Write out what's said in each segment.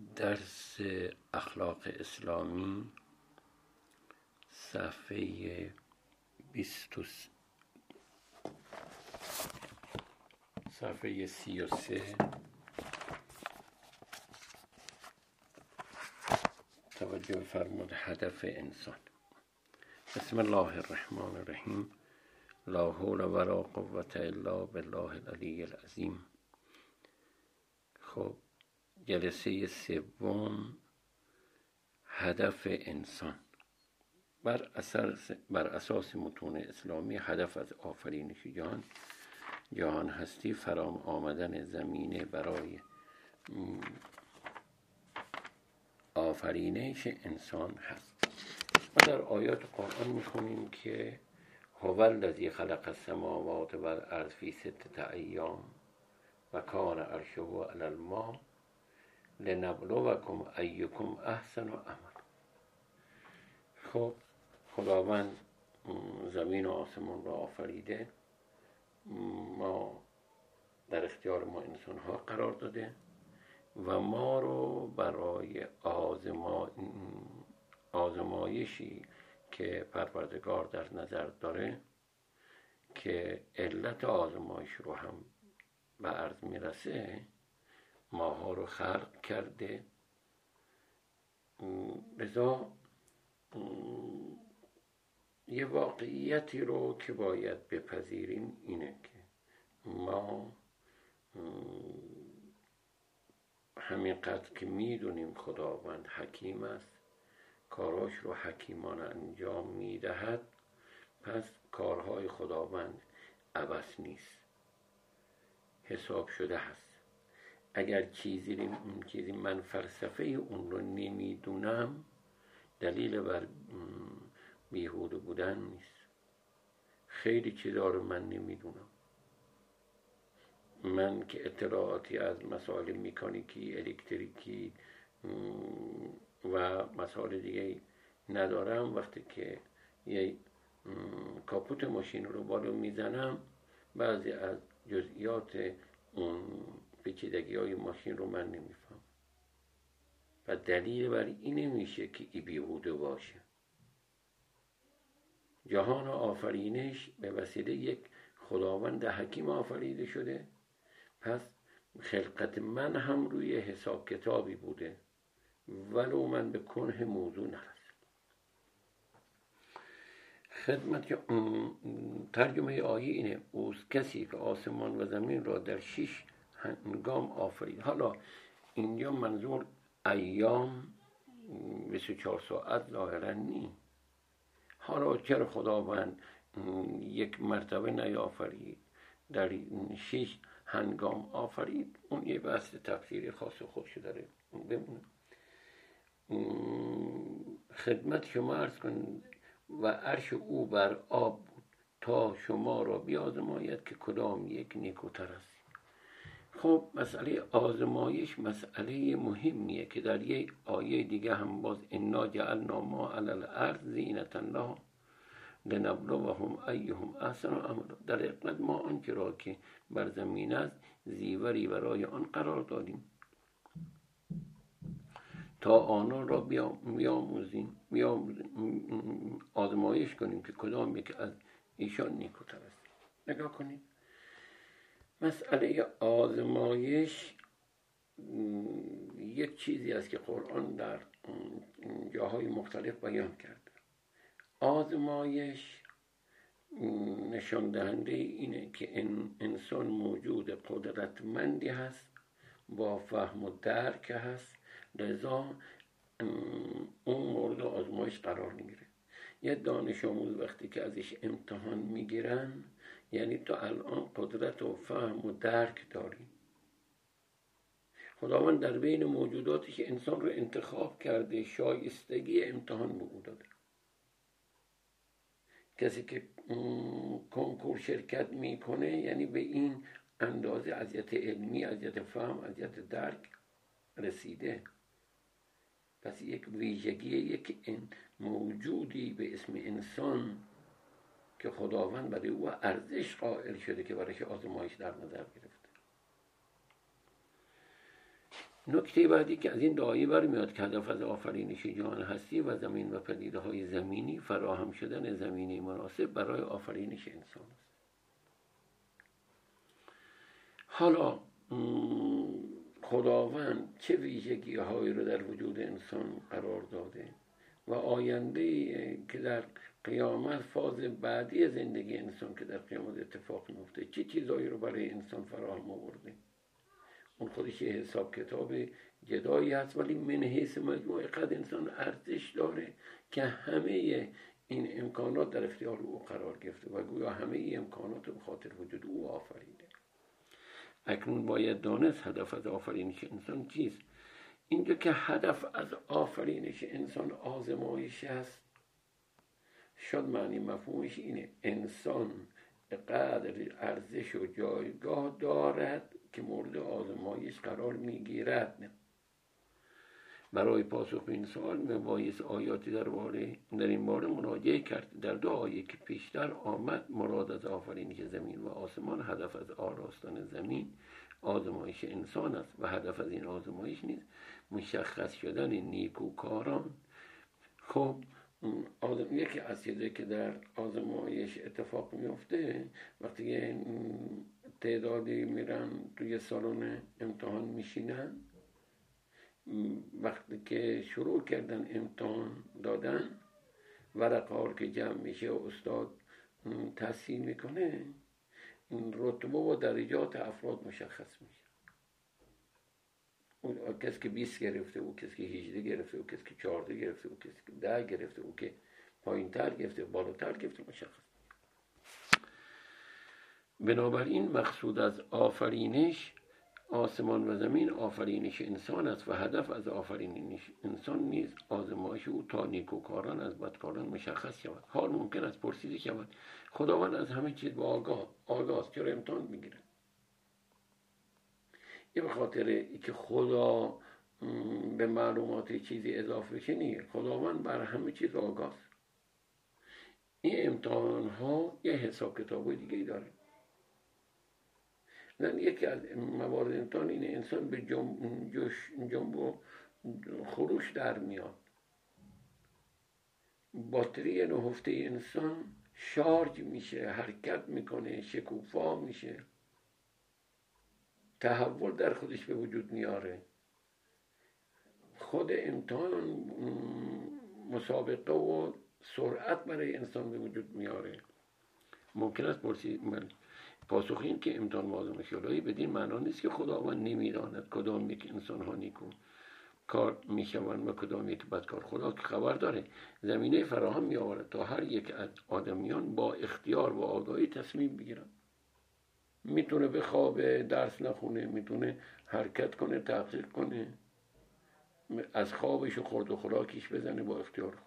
درس اخلاق اسلامی صفحه بیست صفحه سی و سه. توجه فرمود هدف انسان. بسم الله الرحمن الرحیم. لا حول ولا قوة الا بالله العلی العظیم. خب جلسه سوم هدف انسان. بر, اساس بر اساس متون اسلامی هدف از آفرینش جهان جهان هستی فرام آمدن زمینه برای آفرینش انسان هست. ما در آیات قرآن می‌خونیم که هو الذی خلق السماوات والارض فی ستة ایام و کان عرشه علی الماء لنبلوکم ایکم احسن و عمل. خب خداوند زمین و آسمان را آفریده. ما در اختیار ما انسان ها قرار داده و ما رو برای آزما... آزمایشی که پروردگار در نظر داره که علت آزمایش رو هم به عرض می‌رسه ماها رو خلق کرده. لذا یه واقعیتی رو که باید بپذیریم اینه که ما همینقدر که می‌دونیم خداوند حکیم است کاراش رو حکیمان انجام می‌دهد پس کارهای خداوند عبس نیست. حساب شده هست. اگر چیزی, چیزی من فلسفه اون رو نمی‌دونم دلیل بر بیهوده بودن نیست. خیلی چیزا رو من نمی‌دونم. من که اطلاعاتی از مسائل میکانیکی الکتریکی و مسائل دیگه ندارم. وقتی که یه کاپوت ماشین رو بالا می‌زنم بعضی از جزئیات اون پیچیدگی های ماشین رو من نمیفهم و دلیل بر این میشه که ای بیهوده باشه. جهان آفرینش به وسیله یک خداوند حکیم آفریده شده. پس خلقت من هم روی حساب کتابی بوده. ولو من به کنه موضوع نرسم. خدمت ترجمه آیه اینه. اوز کسی که آسمان و زمین را در شش هنگام آفرید حالا اینجا منظور ایام 24 ساعت ظاهرا نی. حالا چرا خداوند یک مرتبه نیافرید؟ در شش هنگام آفرید اون یه بحث تفسیری خاص خودش داره. بمونه. خدمت شما ارز کن و عرش او بر آب بود. تا شما را بیازماید که کدام یک نیکوتر است. خب مسئله آزمایش مسئله مهمیه که در یک آیه دیگه هم باز انا جعلنا ما علی الارض زینت الله لنبلوهم ایهم احسن عملا در حقیقت ما آنچه را که بر زمین است زیوری برای آن قرار دادیم. تا آنان را بیاموزیم آزمایش کنیم که کدام یک از ایشان نیکوتر است. نگاه کنید. مسئله آزمایش یک چیزی است که قرآن در جاهای مختلف بیان کرده آزمایش نشان دهنده اینه که انسان موجود قدرتمندی هست با فهم و درک هست لذا اون مورد آزمایش قرار می‌گیره. یه دانش آموز وقتی که ازش امتحان می‌گیرن یعنی تو الان قدرت و فهم و درک داری. خداوند در بین موجوداتی که انسان رو انتخاب کرده شایستگی امتحان به او داده. کسی که کنکور شرکت می‌کنه یعنی به این اندازه اذیت علمی اذیت فهم اذیت درک رسیده. پس یک ویژگی یک موجودی به اسم انسان که خداوند برای او ارزش قائل شده که برایش آزمایش در نظر گرفته. نکته بعدی که از این دعایی برمیاد که هدف از آفرینش جهان هستی و زمین و پدیده های زمینی فراهم شدن زمینی مناسب برای آفرینش انسان است. حالا خداوند چه ویژگی هایی رو در وجود انسان قرار داده؟ و آینده که در قیامت فاز بعدی زندگی انسان که در قیامت اتفاق میفته چه چیزهایی رو برای انسان فراهم آورده؟ اون خودش حساب کتاب جدایی هست ولی من حیث مجموعه قد انسان ارزش داره که همه این امکانات در اختیار او قرار گرفته و گویا همه این امکانات به خاطر وجود او آفریده. اکنون باید دانست هدف از آفرینش انسان چیست؟ اینجا که هدف از آفرینش انسان آزمایش است شد معنی مفهومش اینه انسان قدر ارزش و جایگاه دارد که مورد آزمایش قرار می‌گیرد. برای پاسخ این سوال مبایس آیاتی در, در این باره مراجعه کرد. در دو آیه که پیشتر آمد مراد از آفرینش زمین و آسمان هدف از آراستن زمین آزمایش انسان است و هدف از این آزمایش نیست. مشخص شدن نیکوکاران. خب آدم یکی از چیزی که در آزمایش اتفاق میفته وقتی تعدادی میرن توی سالن امتحان میشینن وقتی که شروع کردن امتحان دادن ورقه که جمع میشه استاد تحصیل می‌کنه رتبه و درجات افراد مشخص میشه. اون کسی که 20 گرفته او کسی که 18 گرفته او کسی که 14 گرفته او کسی که 10 گرفته او که پایین تر گرفته بالاتر گرفته مشخص بنابراین مقصود از آفرینش آسمان و زمین آفرینش انسان است و هدف از آفرینش انسان نیز آزمایش او تا نیکوکاران از بدکاران مشخص شود. حال ممکن است پرسیده شود خداوند از همه چیز با آگاه آگاه چرا امتحان می‌گیره یه به خاطر که خدا به معلومات چیزی اضافه بشه نیست. خداوند بر همه چیز آگاه این امتحان ها یه حساب کتاب دیگه داره. من یکی از موارد امتحان اینه انسان به جنب و خروش در میاد. باتری نهفته انسان شارژ میشه حرکت می‌کنه شکوفا میشه. تحول در خودش به وجود میاره. خود امتحان مسابقه و سرعت برای انسان به وجود میاره. ممکن است پرسید پاسخ این که امتحان و شلایی بدین معنا نیست که خداوند نمی‌داند کدام یک انسان ها نیکو کار می‌شوند و کدام یک بدکار. خدا که خبر داره زمینه فراهم می آورد تا هر یک از آدمیان با اختیار و آگاهی تصمیم بگیرن می‌تونه به خواب درس نخونه می‌تونه حرکت کنه تحقیق کنه از خوابش و خورد و خوراکیش بزنه با اختیار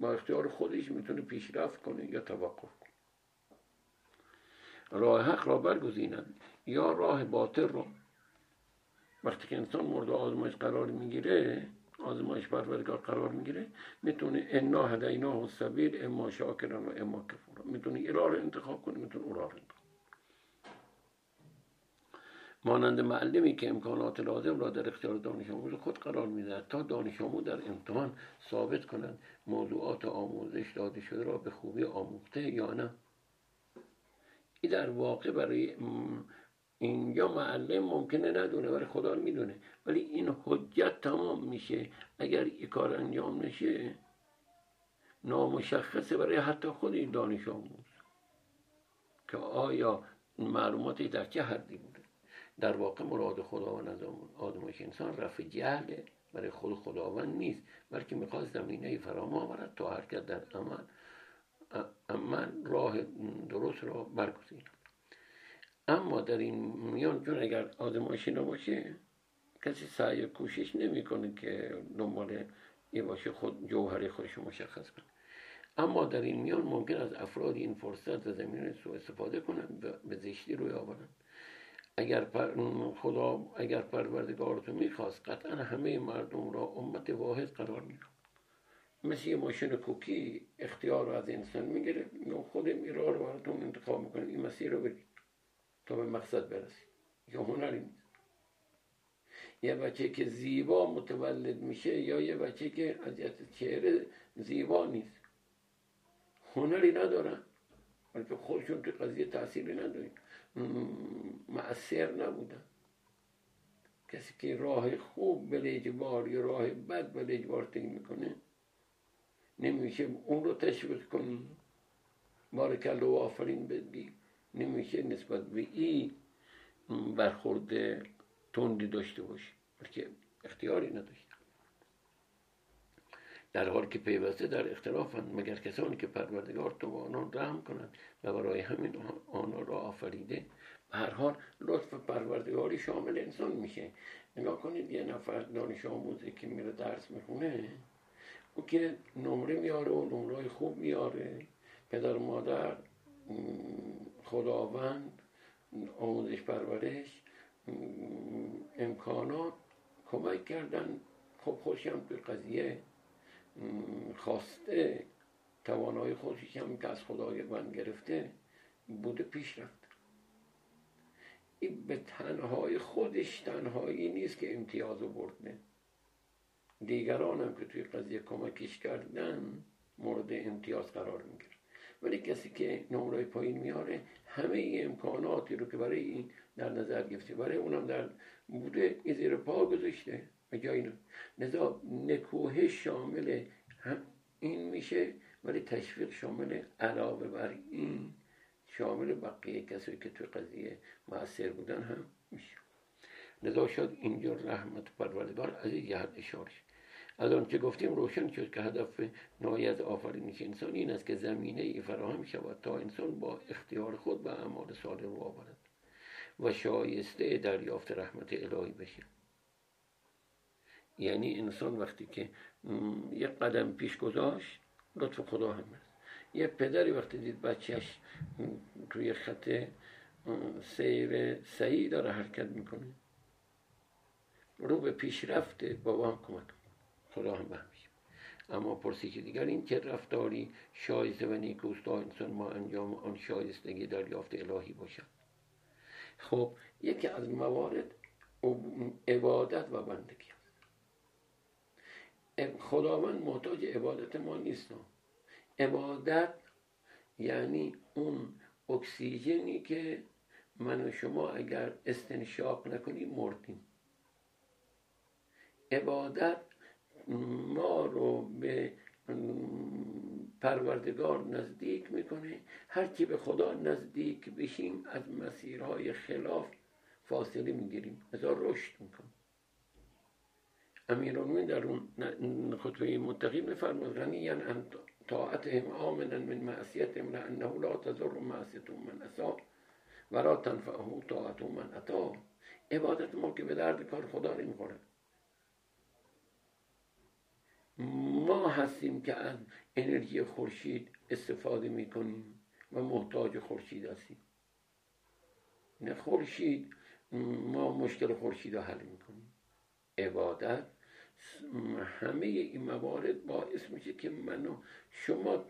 با اختیار خودش می‌تونه پیشرفت کنه یا توقف. راه حق را برگزینند. یا راه باطل را. وقتی که انسان مورد آزمایش قرار می‌گیره آزمایش پروردگار قرار می‌گیره می‌تونه انا هدینا و سبیل اما شاکران و اما کفورا می‌تونه این راه رو انتخاب کنه می‌تونه اون راه انتخاب مانند معلمی که امکانات لازم را در اختیار دانش آموز خود قرار می‌دهد تا دانش آموز در امتحان ثابت کنند موضوعات آموزش داده شده را به خوبی آموخته یا نه. در واقع برای اینجا معلم ممکنه ندونه ولی خدا می‌دونه. ولی این حجت تمام میشه اگر این کار انجام نشه. نامشخصه برای حتی خود این دانش آموز. که آیا معلوماتی در چه حدی بوده؟ در واقع مراد خداوند از آدمایش انسان رفع جهله. برای خود خداوند نیست. بلکه می‌خواست زمینه فرام آورد تا حرکت در عمل عمل راه درست را برگزیند اما در این میان چون اگر آزمایشی نباشه کسی سعی کوشش نمی‌کنه که دنبال یه باشه خود جوهر خودش مشخص کنه. اما در این میان ممکن است افراد این فرصت و زمین سو استفاده کنند به زشتی روی آورند. اگر پر خدا اگر پروردگار تو می‌خواست قطعا همه مردم را امت واحد قرار می‌داد. مثل یه ماشین کوکی اختیار رو از انسان می‌گیره. یا خود این رو براتون انتخاب می‌کنه این مسیر رو برید تا به مقصد برسید. یا هنری نیست. یه بچه که زیبا متولد میشه یا یه بچه که از چهره زیبا نیست. هنری ندارن. بلکه خودشون تو قضیه تأثیری ندارن. مؤثر نبودن. کسی که راه خوب به اجبار یا راه بد به اجبار می‌کنه نمیشه اون رو تشویق کنی. بارکل و آفرین بدی. نمیشه نسبت به این برخورد تندی داشته باشی. بلکه اختیاری نداشت. در حال که پیوسته در اختلافند مگر کسانی که پروردگار تو آنان رحم کنند و برای همین آنها را آفریده به هر حال لطف پروردگاری شامل انسان میشه. نگاه کنید یه نفر دانش آموزی که میره درس می‌خونه او که نمره میاره و نمره خوب میاره. پدر و مادر خداوند آموزش پرورش امکانات کمک کردن. خب خوشم توی قضیه خواسته توانایی خودش هم که از خدای من گرفته بوده پیش رفت این به تنهای خودش تنهایی نیست که امتیاز برده. دیگران هم که توی قضیه کمکش کردن مورد امتیاز قرار می‌گیره. ولی کسی که نمره پایین میاره همه این امکاناتی رو که برای این در نظر گرفته برای اونم در بوده این زیر پا گذاشته. و جایی لذا نکوه شامل هم این میشه ولی تشویق شامل علاوه بر این شامل بقیه کسایی که توی قضیه موثر بودن هم میشه. لذا شد اینجا رحمت پروردگار از این جهت اشاره از آنچه گفتیم روشن شد که هدف نهایی از آفرینش انسان این است که زمینه ای فراهم شود تا انسان با اختیار خود به اعمال صالح رو آورد و شایسته دریافت رحمت الهی بشه. یعنی انسان وقتی که یک قدم پیش گذاشت لطف خدا هم هست. یه پدری وقتی دید بچهش توی خط سیر سعی داره حرکت می‌کنه. رو به پیش رفته بابا هم کمک هم بهمیشه اما پرسی دیگر این که رفتاری شایسته و نیکوست انسان ما انجام آن شایستگی دریافت الهی باشد. خب یکی از موارد عبادت و بندگی خداوند محتاج عبادت ما نیست. عبادت یعنی اون اکسیژنی که من و شما اگر استنشاق نکنیم مردیم. عبادت ما رو به پروردگار نزدیک می‌کنه. هرچی به خدا نزدیک بشیم از مسیرهای خلاف فاصله می‌گیریم. ازا رشد می‌کنیم. امیرالمومنین در اون خطبه متقی میفرماد غنیان ان طاعتهم آمنا من معصیتهم لانه لا تضر معصیت من اسا ولا تنفعه طاعت من اتا عبادت ما که به درد کار خدا نمی‌خوره. ما هستیم که از انرژی خورشید استفاده می‌کنیم و محتاج خورشید هستیم. نه خورشید ما مشکل خورشید رو حل می‌کنیم. عبادت همه این موارد باعث میشه که من و شما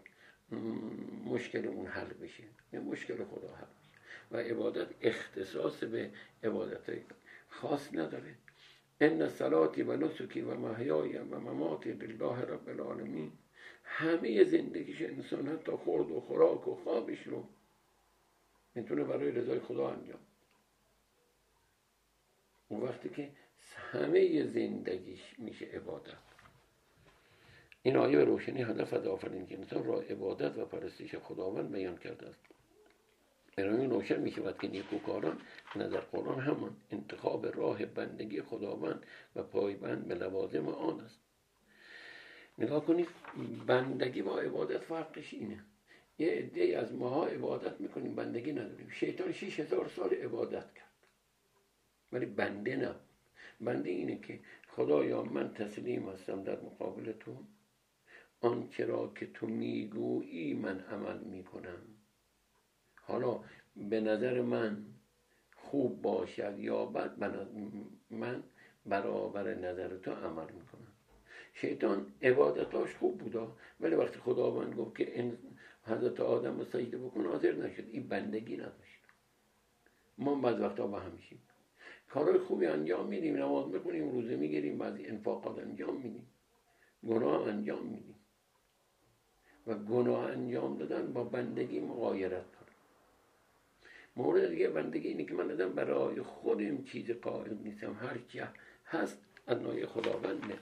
مشکلمون حل بشه. نه مشکل خدا حل بشه. و عبادت اختصاص به عبادت خاص نداره. ان صلاتی و نسکی و محیای و مماتی لله رب العالمین همه زندگیش انسان حتی خورد و خوراک و خوابش رو می‌تونه برای رضای خدا انجام اون وقتی که همه زندگیش میشه عبادت. این آیه به روشنی هدف از آفرینش انسان را عبادت و پرستش خداوند بیان کرده است. برای روشن می شود که نیکوکاران نظر قرآن همان انتخاب راه بندگی خداوند و پایبند به لوازم آن است. نگاه کنید بندگی با عبادت فرقش اینه. یه عده از ماها عبادت می‌کنیم بندگی نداریم. شیطان شیش هزار سال عبادت کرد. ولی بنده نه بنده اینه که خدایا من تسلیم هستم در مقابل تو. آنچه را که تو می‌گویی من عمل می‌کنم. حالا به نظر من خوب باشد یا بد من برابر نظر تو عمل می‌کنم. شیطان عبادتاش خوب بودا ولی وقتی خداوند گفت که این حضرت آدم رو سجده بکن حاضر نشد. این بندگی نداشت. ما بعد وقتا با همیشیم کارهای خوبی انجام میدیم نماز می‌کنیم روزه می‌گیریم بعضی انفاقات انجام میدیم. گناه انجام میدیم. و گناه انجام دادن با بندگی مقایرت داره مورد دیگه بندگی اینه که من ادم برای خودم چیز قائل نیستم. هر چی هست از نوع خداونده.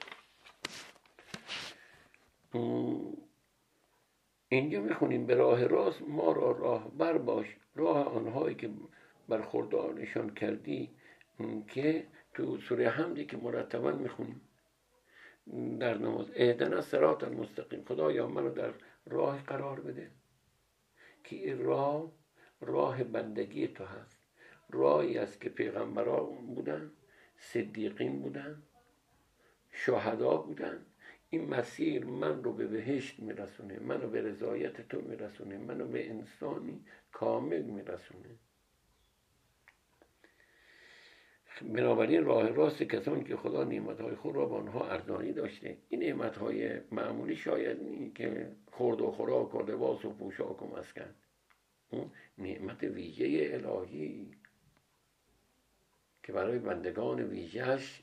اینجا می‌خونیم به راه راست ما را راه بر باش. راه آنهایی که برخوردارشان کردی که تو سوره حمدی که مرتبا می‌خونیم. در نماز اهدنا سرات المستقیم. خدایا رو در راه قرار بده. که این راه راه بندگی تو هست. راهی است که پیغمبران بودن صدیقین بودن شهدا بودن. این مسیر من رو به بهشت میرسونه منو به رضایت تو میرسونه منو به انسانی کامل میرسونه. بنابراین راه راست کسانی که خدا نعمتهای خود را به آنها ارزانی داشته. این نعمتهای معمولی شاید که خورد و خوراک و لباس و پوشاک و مسکن. اون نعمت ویژه الهی که برای بندگان ویژهش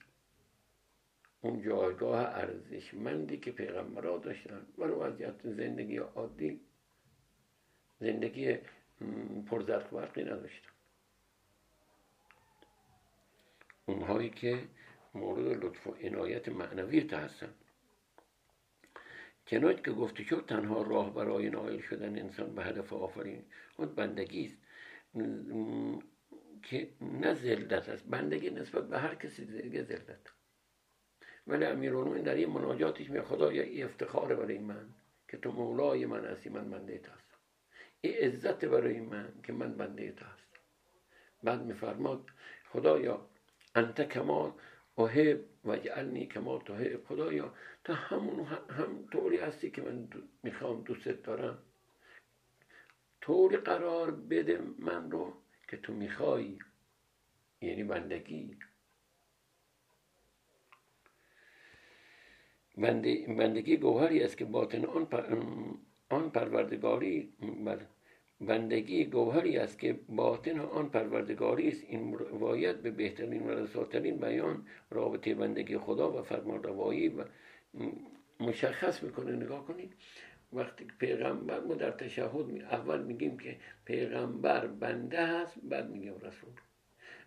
اون جایگاه ارزشمندی که پیغمبرها داشتن. برای وضعیت زندگی عادی زندگی پرزرق برقی نداشتن. اونهایی که مورد لطف و عنایت معنوی تا هستن. چنانچه که گفته شد تنها راه برای نایل شدن انسان به هدف آفرین اون بندگی است. که نه زلدت است بندگی نسبت به هر کسی دیگه زلدت ولی امیرالمومنین در این مناجاتش می خدایا این افتخار برای من که تو مولای من هستی من بنده تو هستم. این عزت برای من که من بنده تو هستم. بعد میفرماد خدایا انت کما احب و جعلنی کما تحب خدایا تا همون هم طوری هستی که من می‌خوام دوست دارم. طوری قرار بده من رو که تو می‌خوای یعنی بندگی. بندگی گوهری است که باطن آن, آن پروردگاری بندگی گوهری است که باطن آن پروردگاری است. این روایت به بهترین و رساترین بیان رابطه بندگی خدا و فرمانروایی و مشخص می‌کنه. نگاه کنید وقتی پیغمبر ما در تشهد اول میگیم که پیغمبر بنده هست بعد میگیم رسول.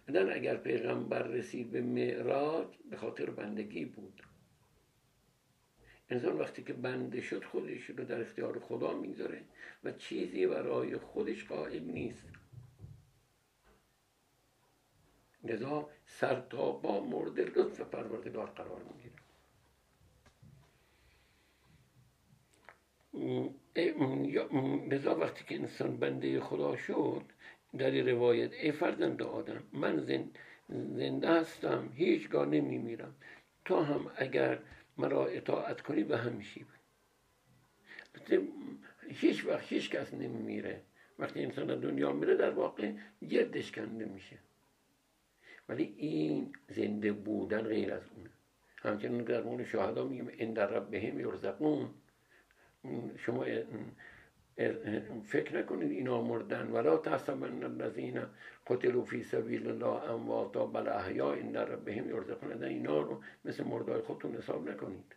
بدن اگر پیغمبر رسید به معراج به خاطر بندگی بود. انسان وقتی که بنده شد خودش رو در اختیار خدا می‌ذاره و چیزی برای خودش قائل نیست. لذا با مورد لطف پروردگار قرار می‌گیره. لذا وقتی که انسان بنده خدا شد در این روایت ای فرزند آدم من زنده هستم هیچگاه نمیمیرم. تا هم اگر مرا اطاعت کنی به همیشی هیچ وقت هیچ کس نمیمیره. وقتی انسان دنیا میره در واقع گردش کنده میشه. ولی این زنده بودن غیر از اونه. همچنین در مورد شهدا میگیم ان در ربهم یرزقون. شما فکر نکنید اینا مردن. ولا تحسبن الذين قتلوا فی سبیل الله امواتا بل احیا ان در ربهم یرزقون. اینا رو مثل مردای خودتون حساب نکنید.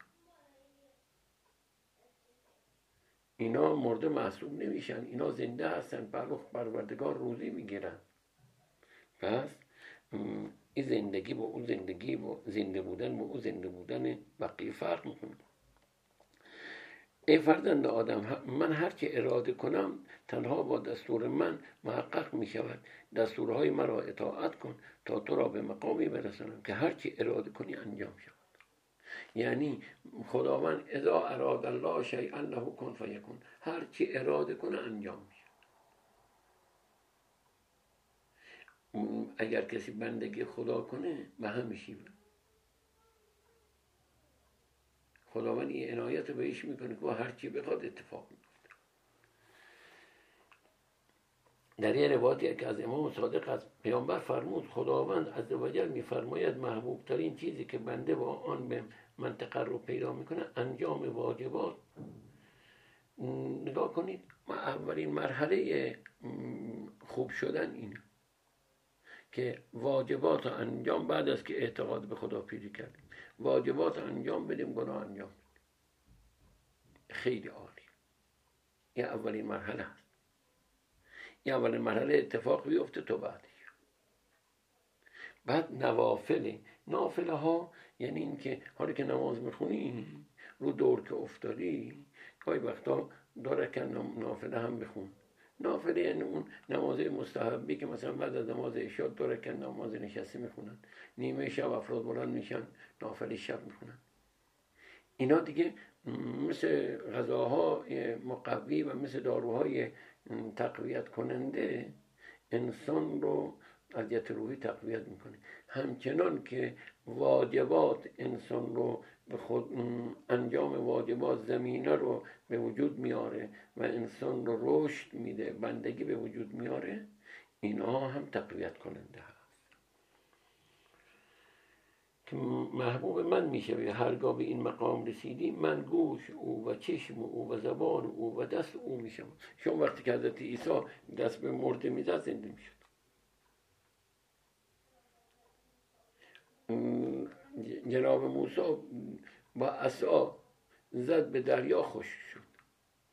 اینا مرده معصوم نمیشن. اینا زنده هستن. پروخ پروردگار روزی می‌گیرن. پس این زندگی با اون زندگی با زنده بودن با اون زنده بودن بقیه فرق می‌کنه. ای فرزند آدم من هر چه اراده کنم تنها با دستور من محقق می شود. دستورهای مرا اطاعت کن تا تو را به مقامی برسانم که هر چه اراده کنی انجام شود. یعنی خداوند اذا اراد الله شیئا له کن فیکن هر چی اراده کنه انجام میشه اگر کسی بندگی خدا کنه به همیشه خداوند این عنایت رو بهش می‌کنه که هر چی بخواد اتفاق میفته در یه روایتی که از امام صادق از پیامبر فرمود خداوند از وجل میفرماید محبوب ترین چیزی که بنده با آن به منطقه رو پیدا می‌کنه انجام واجبات. نگاه کنید ما اولین مرحله خوب شدن اینه که واجبات انجام بعد از که اعتقاد به خدا پیدا کردیم واجبات انجام بدیم گناه انجام بدیم. خیلی عالی. این اولین مرحله هست این اولین مرحله اتفاق بیفته تو بعدش. بعد نوافله نافله ها یعنی اینکه حالی که نماز می‌خونی رو دور که افتادی گاهی وقتا داره که نافله هم بخون. نافله یعنی اون نماز مستحبی که مثلا بعد از نماز عشاء دو که نماز نشسته می‌خونن. نیمه شب افراد بلند میشن نافله شب می‌خونن. اینا دیگه مثل غذاهای مقوی و مثل داروهای تقویت کننده انسان رو اذیت روحی تقویت می‌کنه. همچنان که واجبات انسان رو به خود انجام واجبات زمینه رو به وجود میاره و انسان رو رشد میده بندگی به وجود میاره اینها هم تقویت کننده هست. که محبوب من میشه هرگاه به این مقام رسیدی من گوش او و چشم او و زبان او و دست او میشم. شما وقتی که حضرت عیسی دست به مرده می‌زد زنده می‌شد. جناب موسی با عصا زد به دریا خوش شد.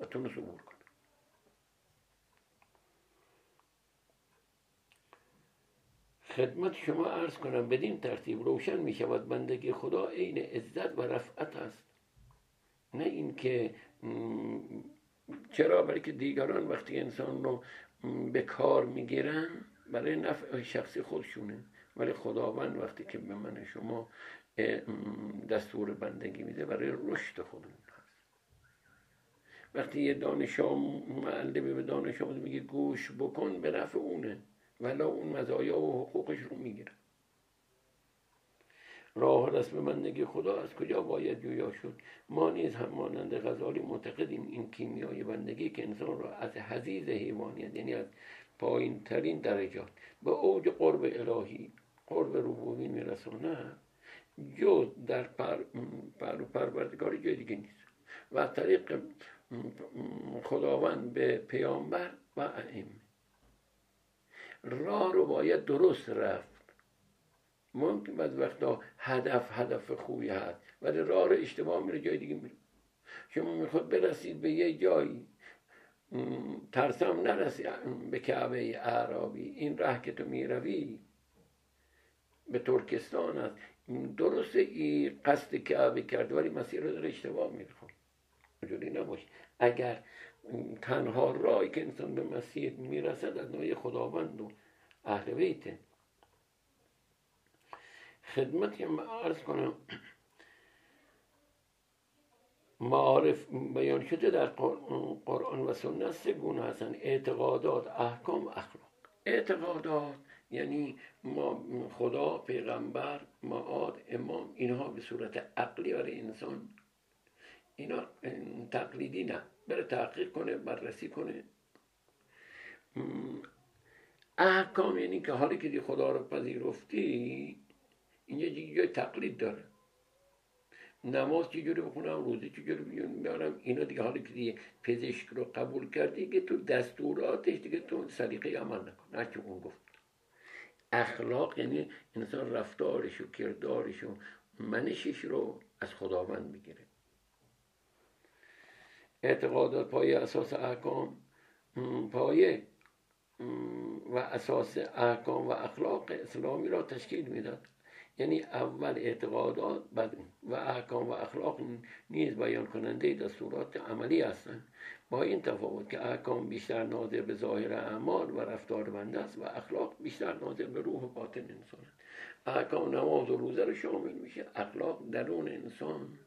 و تونست عبور کنه خدمت شما عرض کنم بدین ترتیب روشن می شود بندگی خدا عین عزت و رفعت است. نه اینکه چرا برای که دیگران وقتی انسان رو به کار می‌گیرن برای نفع شخصی خودشونه. ولی خداوند وقتی که به من شما دستور بندگی میده برای رشد خودمون هست. وقتی یه دانش معلمی به دانش آموز میگه گوش بکن به نفع اونه. ولی اون مزایا و حقوقش رو می‌گیره. راه رسم بندگی خدا از کجا باید جویا شد؟ ما نیز هم مانند غزالی معتقدیم این کیمیای بندگی که انسان را از حزیز حیوانیت یعنی از پایین ترین درجات به اوج قرب الهی قرب ربوبی میرساند. جز در پر, پر پروردگاری جای دیگه نیست. و طریق خداوند به پیامبر و ائمه. راه رو باید درست رفت. ممکن بعد وقتا هدف هدف خوبی هست ولی راه رو اشتباه میره جای دیگه میره. شما می‌خواد برسید به یه جایی ترسم نرسی به کعبه اعرابی. این راه که تو می‌روی به ترکستان است. درسته این قصد کعبه کرده ولی مسیر رو داره اشتباه میره اونجوری نباشه. اگر تنها راهی که انسان به مسیر می‌رسد از نوع خداوند و اهل بیته. خدمتی هم عرض کنم. معارف بیان شده در قرآن و سنت سه گونه هستن. اعتقادات احکام اخلاق. اعتقادات یعنی ما خدا پیغمبر معاد امام اینها به صورت عقلی برای انسان اینا تقلیدی نه. بره تحقیق کنه بررسی کنه. احکام یعنی که حالی که دی خدا رو پذیرفتی اینجا جای تقلید داره. نماز چجوری بخونم روزه چجوری بیارم اینا دیگه حالی که دیگه پزشک رو قبول کردی که تو دستوراتش دیگه تو سلیقه عمل نکن. هرچی اون گفت. اخلاق یعنی انسان رفتارش و کردارش و منشش رو از خداوند می‌گیره. اعتقادات پایه اساس احکام پایه و اساس احکام و اخلاق اسلامی را تشکیل می‌داد. یعنی اول اعتقادات و احکام و اخلاق نیز بیان کننده دستورات عملی هستند. با این تفاوت که احکام بیشتر ناظر به ظاهر اعمال و رفتار بنده است و اخلاق بیشتر ناظر به روح و باطن انسان است. احکام نماز و روزه رو شامل میشه. اخلاق درون انسان.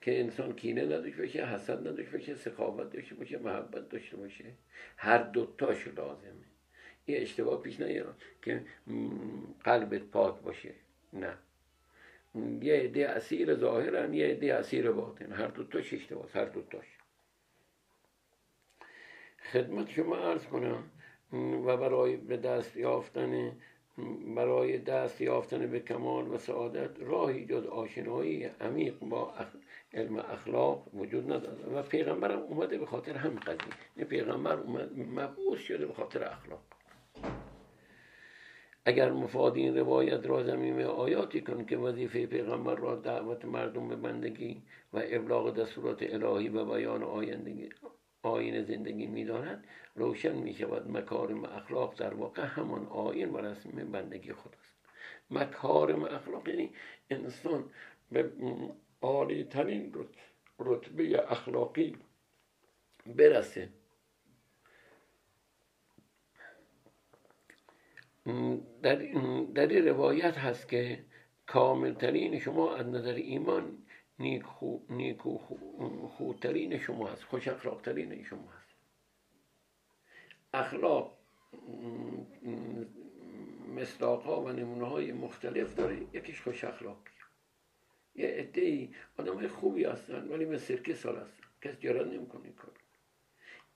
که انسان کینه نداشته باشه حسد نداشته باشه سخاوت داشته باشه محبت داشته باشه. هر دوتاش لازمه. یه اشتباه پیش نیارم که قلبت پاک باشه. نه. یه عده اسیر ظاهرن یه عده اسیر باطن. هر دوتاش اشتباه هر دوتاش خدمت شما عرض کنم و برای به دست یافتن برای دست یافتن به کمال و سعادت راهی جز آشنایی عمیق با علم اخلاق وجود نداره و پیغمبرم اومده به خاطر همین قضیه. پیغمبر اومد مبعوث شده به خاطر اخلاق. اگر مفاد این روایت را زمین آیاتی کن که وظیفه پیغمبر را دعوت مردم به بندگی و ابلاغ دستورات الهی و بیان آیندگی آین زندگی می‌داند روشن می شود مکارم اخلاق در واقع همان آین و رسم بندگی خود است. مکارم اخلاق یعنی انسان به عالی ترین رتبه اخلاقی برسه. در, در این روایت هست که کاملترین شما از نظر ایمان نیکو, نیکو خودترین شما هست خوش اخلاقترین شما هست. اخلاق ها و نمونه های مختلف داره یکیش خوش اخلاقی یه عده آدم خوبی هستن ولی مثل سرکه سال هستن. کس جرات نمی‌کنه کار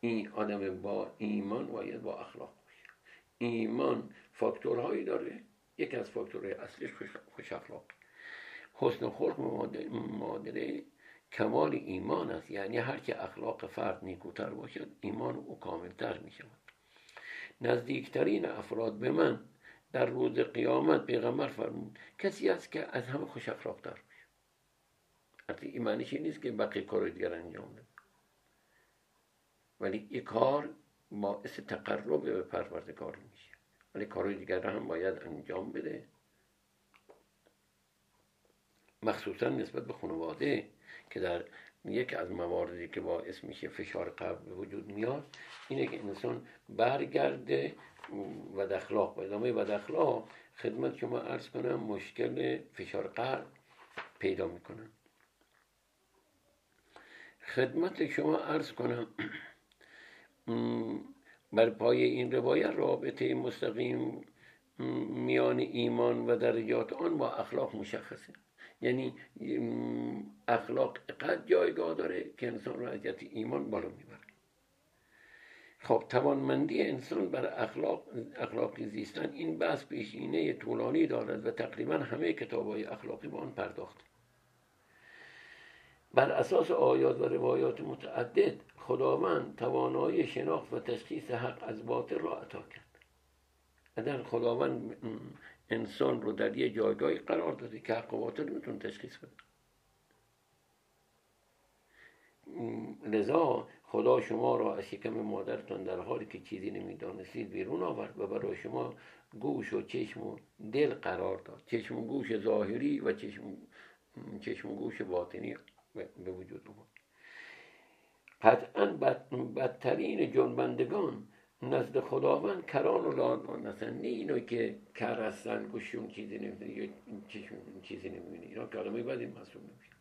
این آدم با ایمان باید با اخلاق باشه. ایمان فاکتورهایی داره. یکی از فاکتورهای اصلیش خوش اخلاق. حسن خلق مادره کمال ایمان است. یعنی هر که اخلاق فرد نیکوتر باشد ایمان او کاملتر می شود نزدیکترین افراد به من در روز قیامت پیغمبر فرمود کسی است که از همه خوش اخلاق تر باشه این معنیش نیست که بقیه کار دیگر انجام بده. ولی این کار باعث تقرب به پروردگار میشه. ولی کارهای دیگر هم باید انجام بده. مخصوصا نسبت به خانواده که در یک از مواردی که باعث میشه فشار قلب به وجود میاد اینه که انسان برگرده و اخلاق. به ادامه و اخلاق خدمت شما عرض کنم مشکل فشار قلب پیدا می‌کنن خدمت شما عرض کنم بر پای این روایت رابطه مستقیم میان ایمان و درجات آن با اخلاق مشخصه. یعنی اخلاق قد جایگاه داره که انسان را از ایمان بالا می‌بره. خب توانمندی انسان بر اخلاق اخلاقی زیستن این بحث پیشینه طولانی دارد و تقریبا همه کتاب های اخلاقی به آن پرداخت. بر اساس آیات و روایات متعدد خداوند توانایی شناخت و تشخیص حق از باطل را عطا کرد. اگر خداوند انسان رو در یه جایگاهی قرار داده که حق و باطل میتون تشخیص بده. لذا خدا شما را از شکم مادرتان در حالی که چیزی نمی‌دانستید بیرون آورد و برای شما گوش و چشم و دل قرار داد. چشم و گوش ظاهری و چشم, چشم و گوش باطنی به وجود آورد قطعا بدترین جنبندگان نزد خداوند کران و لادان هستن. نه اینو که کر هستن گوششون چیزی نمی‌دونه یا چیزی نمی‌بینه اینا آدمای بدی محسوب نمیشن.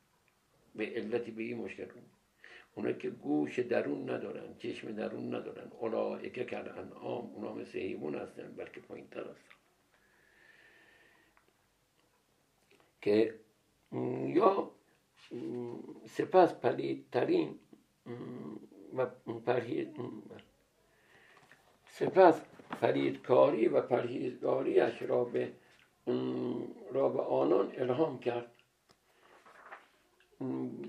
به علتی به این مشکل اونا که گوش درون ندارن چشم درون ندارن. اولائکه کر انعام اونا مثل حیوان هستن بلکه پایین تر هستن. که یا سپس پلیدترین و پرهیز سپس فریدکاری و پرهیزگاریش را به را به آنان الهام کرد.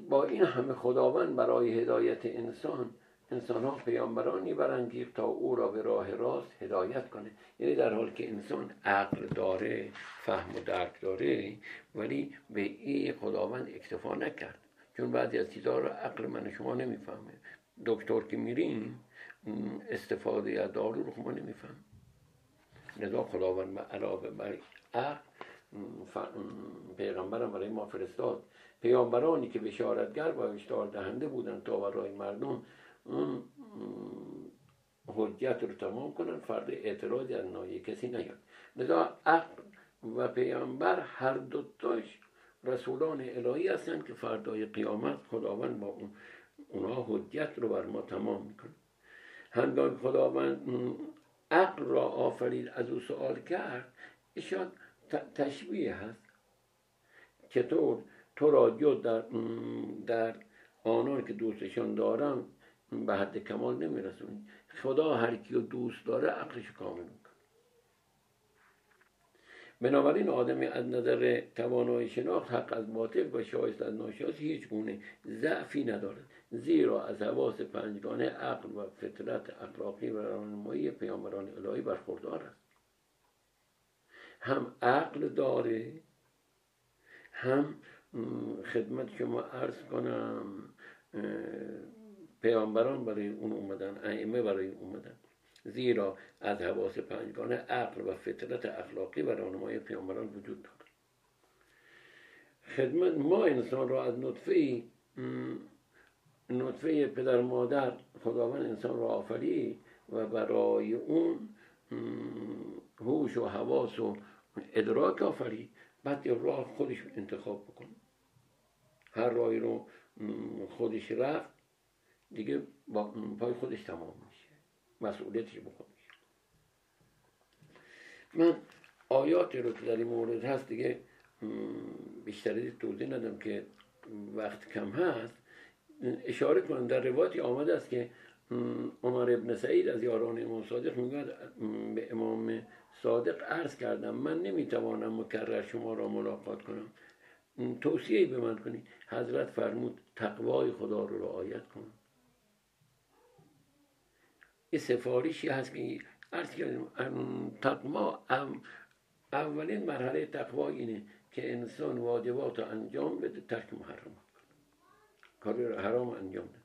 با این همه خداوند برای هدایت انسان انسان ها پیامبرانی برانگیخت تا او را به راه راست هدایت کنه. یعنی در حال که انسان عقل داره فهم و درک داره ولی به این خداوند اکتفا نکرد. چون بعضی از چیزها رو عقل من شما نمی‌فهمه. دکتر که میریم استفاده از دارو رو ما نمیفهم لذا خداوند علاوه بر عقل پیغمبرم برای ما فرستاد. پیامبرانی که بشارتگر و هشدار دهنده بودن تا برای مردم اون حجت رو تمام کنن فرد اعتراضی از نایه کسی نیاد. لذا عقل و پیامبر هر دوتاش رسولان الهی هستن که فردای قیامت خداوند با اون اونا حجت رو بر ما تمام می‌کنه. هنگام خداوند عقل را آفرید از او سوال کرد ایشان تشبیه هست چطور تو را جو در, در آنان که دوستشان دارم به حد کمال نمیرسونی. خدا هر کی رو دوست داره عقلش کامل بنابراین آدمی از نظر توانایی شناخت حق از باطل و شایست از ناشاست هیچ گونه ضعفی ندارد. زیرا از حواس پنجگانه عقل و فطرت اخلاقی و رانمایی پیامبران الهی برخوردار است. هم عقل داره هم خدمت شما عرض کنم پیامبران برای اون اومدن ائمه برای اومدن. زیرا از حواس پنجگانه عقل و فطرت اخلاقی و راهنمای پیامبران وجود دارد. خدمت ما انسان را از نطفه نطفه پدر مادر خداوند انسان را آفری و برای اون هوش و حواس و ادراک آفرید بعد راه خودش انتخاب بکنه. هر راهی رو خودش رفت دیگه با پای خودش تمام میشه مسئولیتش به خودش من آیاتی رو که در این مورد هست دیگه بیشتری توضیح ندم که وقت کم هست. اشاره کنم در روایتی آمده است که عمر ابن سعید از یاران امام صادق می‌گوید به امام صادق عرض کردم من نمی‌توانم مکرر شما را ملاقات کنم. توصیه به من کنید. حضرت فرمود تقوای خدا رو رعایت کن این سفارشی هست که عرض کردیم تقوا اولین مرحله تقوا اینه که انسان واجبات رو انجام بده ترک محرمات کار حرام انجام بده.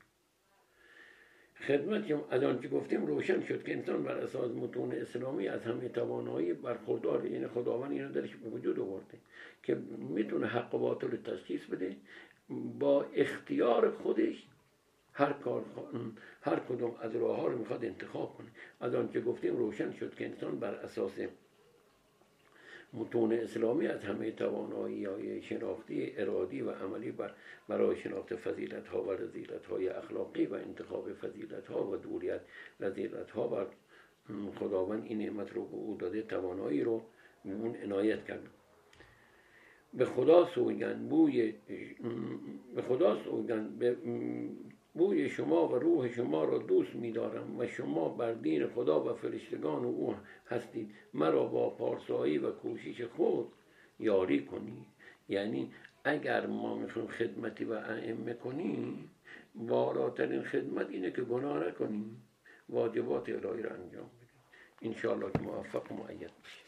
خدمت از آنچه گفتیم روشن شد که انسان بر اساس متون اسلامی از همه توانایی برخوردار یعنی خداوند اینو درش به وجود آورده که می‌تونه حق و باطل رو تشخیص بده با اختیار خودش هر کار هر کدوم از راه ها رو می‌خواد انتخاب کنه. از آنچه گفتیم روشن شد که انسان بر اساس متون اسلامی از همه توانایی های شناختی ارادی و عملی برای شناخت فضیلت ها و رزیلت های اخلاقی و انتخاب فضیلت ها و دوریت رزیلت ها و خداوند این نعمت رو به او داده توانایی رو به اون عنایت کرد. به خدا سوگند بوی به خدا سوگند به بوی شما و روح شما را دوست می‌دارم و شما بر دین خدا و فرشتگان او هستید. مرا با پارسایی و کوشش خود یاری کنید یعنی اگر ما می‌خوایم خدمتی و ائمه کنیم بالاترین خدمت اینه که گناه نکنیم. واجبات الهی را انجام بدیم. انشاءالله که موفق و معید بشید